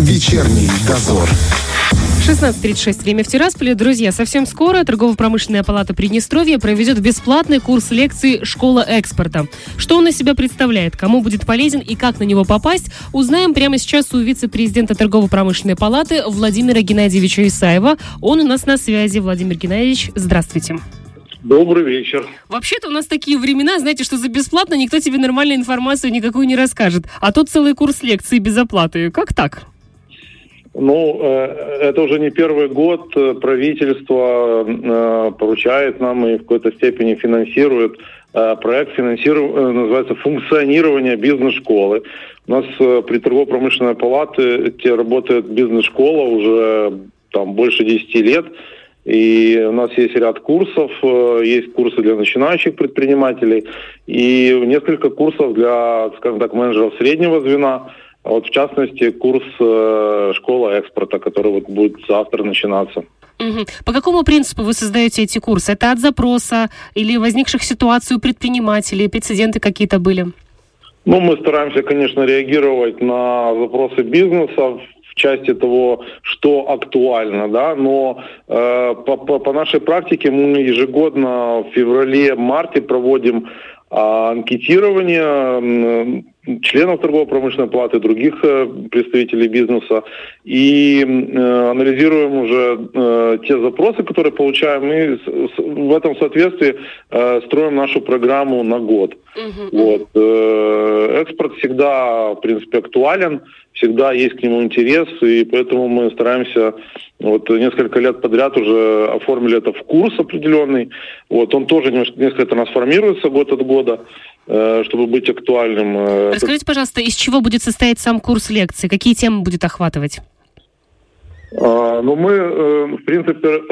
Вечерний дозор. 16.36 время в Тирасполе. Друзья, совсем скоро Торгово-промышленная палата Приднестровья проведет бесплатный курс лекций «Школа экспорта». Что он из себя представляет, кому будет полезен и как на него попасть, узнаем прямо сейчас у вице-президента Торгово-промышленной палаты Владимира Геннадьевича Исаева. Он у нас на связи. Владимир Геннадьевич, здравствуйте. Добрый вечер. Вообще-то у нас такие времена, знаете, что за бесплатно никто тебе нормальную информацию никакую не расскажет. А тут целый курс лекций без оплаты. Как так? Ну, э, это уже не первый год. Правительство э, поручает нам и в какой-то степени финансирует э, проект, финансиру... называется «Функционирование бизнес-школы». У нас при торгово-промышленной палате работает бизнес-школа уже там больше 10 лет. И у нас есть ряд курсов, есть курсы для начинающих предпринимателей и несколько курсов для, скажем так, менеджеров среднего звена – вот в частности курс э, школа экспорта, который вот будет завтра начинаться. Угу. По какому принципу вы создаете эти курсы? Это от запроса или возникших ситуаций у предпринимателей, прецеденты какие-то были? Ну, мы стараемся, конечно, реагировать на запросы бизнеса в части того, что актуально, да, но э, по, по, по нашей практике мы ежегодно в феврале-марте проводим э, анкетирование членов торгово-промышленной палаты, других э, представителей бизнеса и э, анализируем уже э, те запросы, которые получаем, и в этом соответствии строим нашу программу на год. Uh-huh. Вот. Экспорт всегда, в принципе, актуален, всегда есть к нему интерес, и поэтому мы стараемся вот несколько лет подряд уже оформили это в курс определенный. Вот он тоже несколько трансформируется год от года. Э, чтобы быть актуальным. Э, Расскажите, пожалуйста, из чего будет состоять сам курс лекций? Какие темы будет охватывать? А, ну, мы, э, в принципе,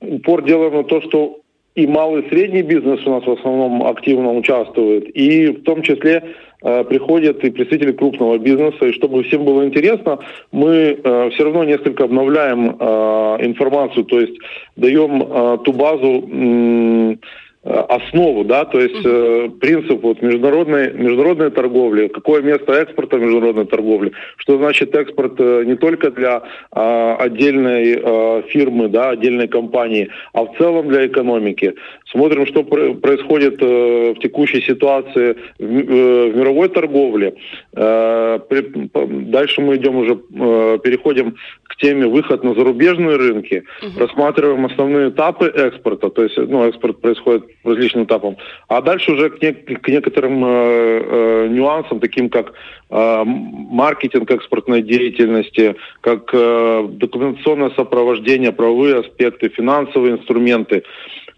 упор делаем на то, что и малый и средний бизнес у нас в основном активно участвует, и в том числе приходят и представители крупного бизнеса, и чтобы всем было интересно, мы все равно несколько обновляем информацию, то есть даем ту базу Э, основу, да, то есть э, принцип вот международной, международной торговли, какое место экспорта в международной торговли, что значит экспорт э, не только для э, отдельной э, фирмы, да, отдельной компании, а в целом для экономики. Смотрим, что пр- происходит э, в текущей ситуации в, э, в мировой торговле. Э, при, дальше мы идем уже, э, переходим к теме выход на зарубежные рынки, угу. рассматриваем основные этапы экспорта, то есть ну, экспорт происходит различным этапам. А дальше уже к, не, к некоторым э, э, нюансам, таким как э, маркетинг экспортной деятельности, как э, документационное сопровождение, правовые аспекты, финансовые инструменты.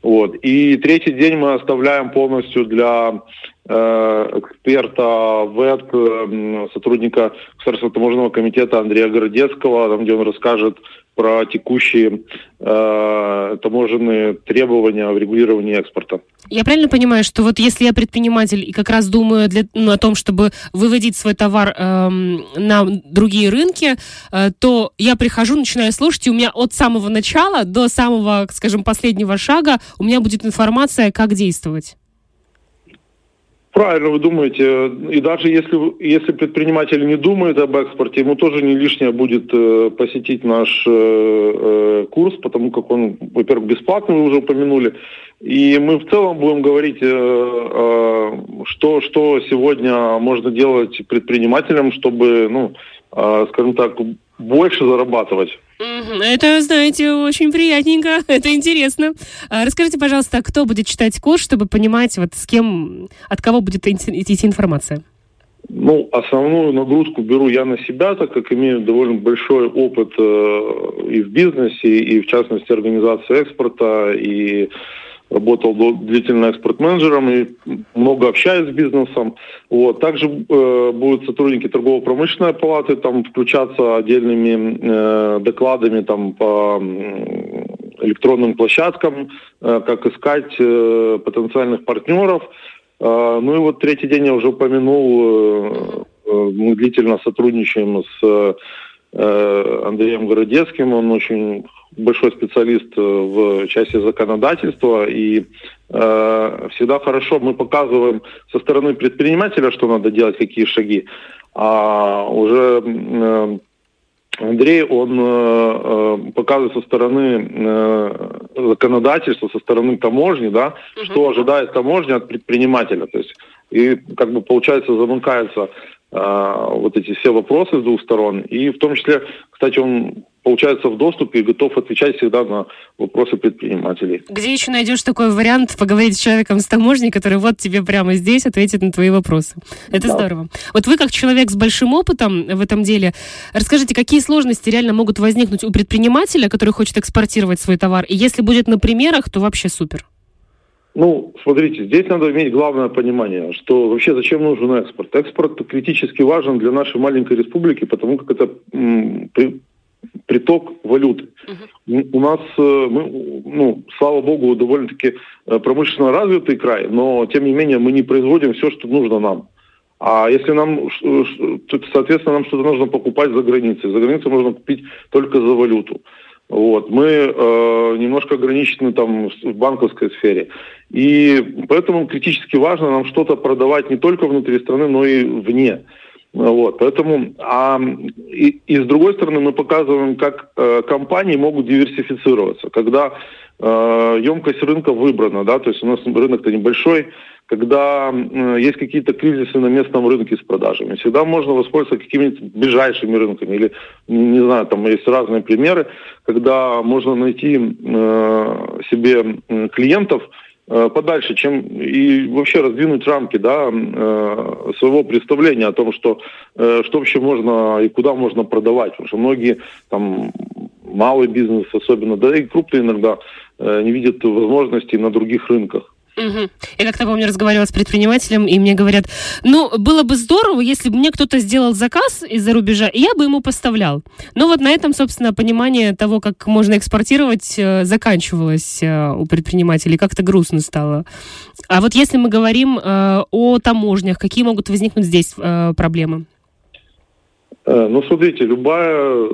Вот. И третий день мы оставляем полностью для эксперта ВЭД, э, сотрудника Государственного таможенного комитета Андрея Городецкого, там, где он расскажет про текущие э, таможенные требования в регулировании экспорта. Я правильно понимаю, что вот если я предприниматель и как раз думаю для, ну, о том, чтобы выводить свой товар э, на другие рынки, э, то я прихожу, начинаю слушать, и у меня от самого начала до самого, скажем, последнего шага у меня будет информация, как действовать. Правильно вы думаете. И даже если, если предприниматель не думает об экспорте, ему тоже не лишнее будет э, посетить наш э, э, курс, потому как он, во-первых, бесплатный, вы уже упомянули. И мы в целом будем говорить, э, э, что, что сегодня можно делать предпринимателям, чтобы, ну, э, скажем так, больше зарабатывать. Это, знаете, очень приятненько, это интересно. А расскажите, пожалуйста, кто будет читать курс, чтобы понимать, вот с кем, от кого будет идти информация? Ну, основную нагрузку беру я на себя, так как имею довольно большой опыт э, и в бизнесе, и в частности организации экспорта, и работал длительно экспорт-менеджером и много общаюсь с бизнесом. Вот. Также э, будут сотрудники торгово-промышленной палаты там включаться отдельными э, докладами там, по электронным площадкам, э, как искать э, потенциальных партнеров. Э, ну и вот третий день я уже упомянул, э, э мы длительно сотрудничаем с э, Андреем Городецким, он очень большой специалист э, в части законодательства, и э, всегда хорошо мы показываем со стороны предпринимателя, что надо делать, какие шаги, а уже э, Андрей, он э, э, показывает со стороны э, законодательства, со стороны таможни, да, угу. что ожидает таможня от предпринимателя. То есть, и как бы получается замыкается э, вот эти все вопросы с двух сторон. И в том числе, кстати, он получается в доступе и готов отвечать всегда на вопросы предпринимателей. Где еще найдешь такой вариант поговорить с человеком с таможней, который вот тебе прямо здесь ответит на твои вопросы? Это да. здорово. Вот вы как человек с большим опытом в этом деле, расскажите, какие сложности реально могут возникнуть у предпринимателя, который хочет экспортировать свой товар? И если будет на примерах, то вообще супер. Ну, смотрите, здесь надо иметь главное понимание, что вообще зачем нужен экспорт. Экспорт критически важен для нашей маленькой республики, потому как это приток валюты. Uh-huh. У нас, э, мы, ну, слава богу, довольно-таки э, промышленно развитый край, но тем не менее мы не производим все, что нужно нам. А если нам, соответственно, нам что-то нужно покупать за границей. За границей можно купить только за валюту. Вот. Мы э, немножко ограничены там в банковской сфере. И поэтому критически важно нам что-то продавать не только внутри страны, но и вне. Вот, поэтому, а, и, и с другой стороны мы показываем, как э, компании могут диверсифицироваться, когда э, емкость рынка выбрана, да, то есть у нас рынок-то небольшой, когда э, есть какие-то кризисы на местном рынке с продажами, всегда можно воспользоваться какими-то ближайшими рынками или, не знаю, там есть разные примеры, когда можно найти э, себе клиентов, подальше, чем и вообще раздвинуть рамки да, э, своего представления о том, что, э, что вообще можно и куда можно продавать. Потому что многие там малый бизнес особенно, да и крупные иногда не видят возможностей на других рынках. Угу. Я как-то помню, разговаривала с предпринимателем, и мне говорят, ну, было бы здорово, если бы мне кто-то сделал заказ из-за рубежа, и я бы ему поставлял. Но вот на этом, собственно, понимание того, как можно экспортировать, э, заканчивалось э, у предпринимателей. Как-то грустно стало. А вот если мы говорим э, о таможнях, какие могут возникнуть здесь проблемы? Ну, смотрите, любая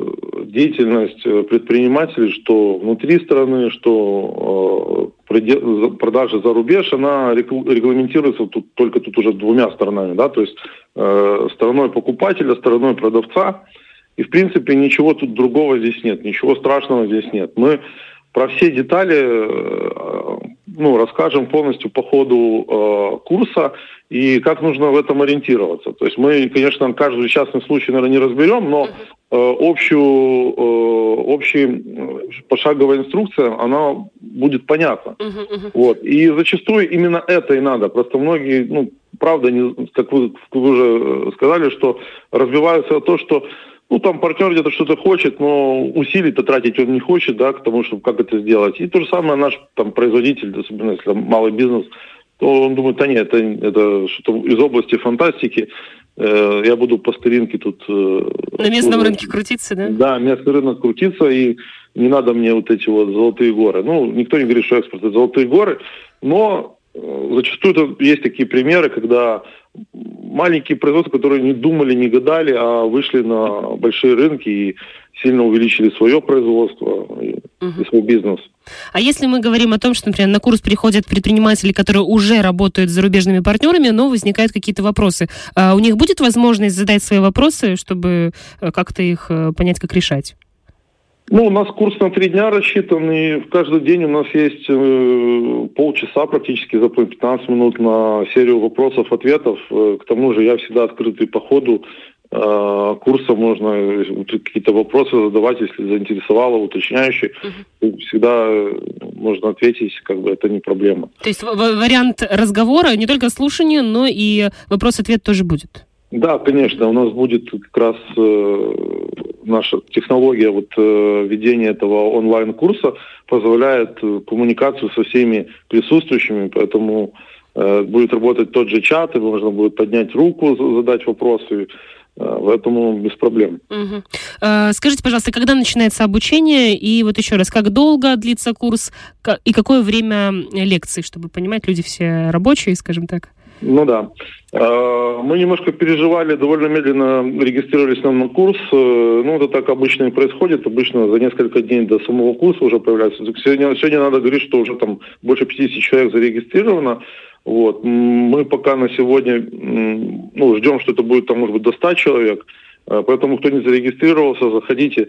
деятельность предпринимателей, что внутри страны, что продажи за рубеж, она регламентируется тут, только тут уже двумя сторонами, да, то есть э, стороной покупателя, стороной продавца. И, в принципе, ничего тут другого здесь нет, ничего страшного здесь нет. Мы про все детали э, ну, расскажем полностью по ходу э, курса и как нужно в этом ориентироваться. То есть мы, конечно, каждый частный случай, наверное, не разберем, но э, общую, э, общая пошаговая инструкция, она будет понятна. Uh-huh, uh-huh. Вот. И зачастую именно это и надо. Просто многие, ну, правда, не, как, вы, вы уже сказали, что разбиваются то, что ну, там партнер где-то что-то хочет, но усилий-то тратить он не хочет, да, к тому, чтобы как это сделать. И то же самое наш там производитель, особенно если там малый бизнес, то он думает, да нет, это, это что-то из области фантастики, э, я буду по старинке тут... Э, На местном рынке крутиться, да? Да, местный рынок крутиться, и не надо мне вот эти вот золотые горы. Ну, никто не говорит, что экспорт это золотые горы, но э, зачастую есть такие примеры, когда маленькие производства, которые не думали, не гадали, а вышли на большие рынки и сильно увеличили свое производство и, угу. и свой бизнес. А если мы говорим о том, что, например, на курс приходят предприниматели, которые уже работают с зарубежными партнерами, но возникают какие-то вопросы, а у них будет возможность задать свои вопросы, чтобы э, как-то их э, понять, как решать? Ну, у нас курс на три дня рассчитан, и в каждый день у нас есть э, полчаса практически, за 15 минут на серию вопросов-ответов. Э, к тому же я всегда открытый по ходу э, курса, можно э, какие-то вопросы задавать, если заинтересовало, уточняющие. Угу. Всегда э, можно ответить, как бы это не проблема. То есть вариант разговора, не только слушания, но и вопрос-ответ тоже будет? Да, конечно, у нас будет как раз э, наша технология вот э, ведения этого онлайн-курса позволяет э, коммуникацию со всеми присутствующими, поэтому э, будет работать тот же чат, и можно будет поднять руку, задать вопросы, э, Поэтому без проблем. Угу. Скажите, пожалуйста, когда начинается обучение и вот еще раз, как долго длится курс и какое время лекций, чтобы понимать, люди все рабочие, скажем так? Ну да. А, мы немножко переживали, довольно медленно регистрировались на курс. Э, ну, это так обычно и происходит. Обычно за несколько дней до самого курса уже появляются. Сегодня, сегодня надо говорить, что уже там больше 50 человек зарегистрировано. Вот. Мы пока на сегодня ну, ждем, что это будет там, может быть, до 100 человек. Поэтому, кто не зарегистрировался, заходите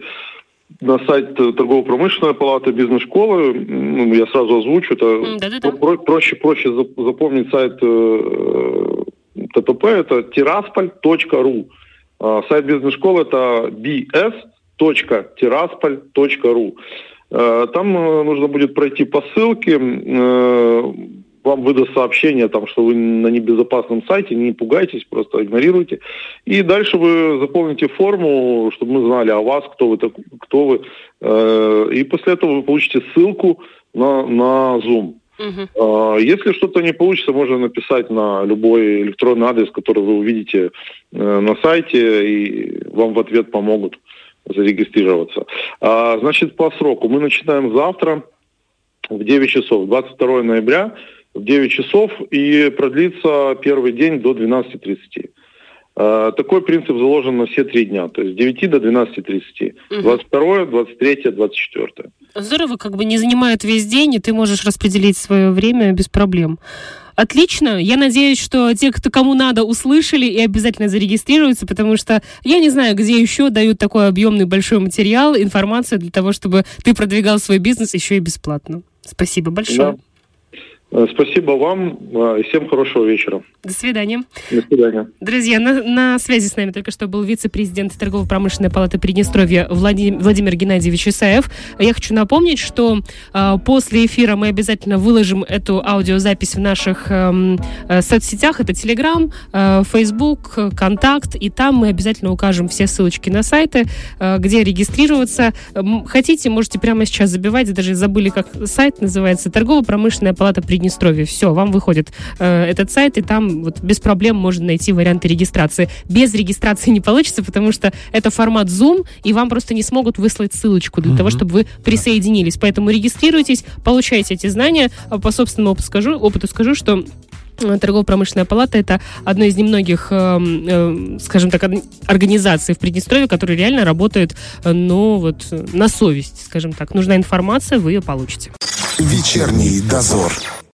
на сайт торгово-промышленной палаты бизнес-школы. Ну, я сразу озвучу. Это Да-да-да. проще, проще запомнить сайт ТПП. Это tiraspol.ru. А, сайт бизнес-школы это bs.tiraspol.ru. Э, там э, нужно будет пройти по ссылке, э, вам выдаст сообщение, там, что вы на небезопасном сайте, не пугайтесь, просто игнорируйте. И дальше вы заполните форму, чтобы мы знали о вас, кто вы, кто вы. И после этого вы получите ссылку на, на Zoom. Угу. Если что-то не получится, можно написать на любой электронный адрес, который вы увидите на сайте, и вам в ответ помогут зарегистрироваться. А, значит, по сроку. Мы начинаем завтра в 9 часов, 22 ноября в 9 часов и продлится первый день до 12.30. А, такой принцип заложен на все три дня, то есть с 9 до 12.30. Угу. 22, 23, 24. Здорово, как бы не занимает весь день, и ты можешь распределить свое время без проблем. Отлично. Я надеюсь, что те, кто кому надо, услышали и обязательно зарегистрируются, потому что я не знаю, где еще дают такой объемный большой материал, информацию для того, чтобы ты продвигал свой бизнес еще и бесплатно. Спасибо большое. Да. Э, спасибо вам э, и всем хорошего вечера. До свидания. До свидания. Друзья, на, на связи с нами только что был вице-президент торгово-промышленной палаты Приднестровья Владимир, Владимир Геннадьевич Исаев. Я хочу напомнить, что э, после эфира мы обязательно выложим эту аудиозапись в наших эм, э, соцсетях. Это Telegram, э, Facebook, Контакт. И там мы обязательно укажем все ссылочки на сайты, э, где регистрироваться. Хотите, можете прямо сейчас забивать. Даже забыли, как сайт называется. Торгово-промышленная палата Приднестровья Приднестровье. Все, вам выходит э, этот сайт, и там вот без проблем можно найти варианты регистрации. Без регистрации не получится, потому что это формат Zoom, и вам просто не смогут выслать ссылочку для mm-hmm. того, чтобы вы присоединились. Поэтому регистрируйтесь, получайте эти знания. А по собственному опыту скажу, опыту скажу что э, Торгово-промышленная палата это одна из немногих, э, э, скажем так, организаций в Приднестровье, которые реально работают, э, ну вот на совесть, скажем так. Нужна информация, вы ее получите. Вечерний дозор.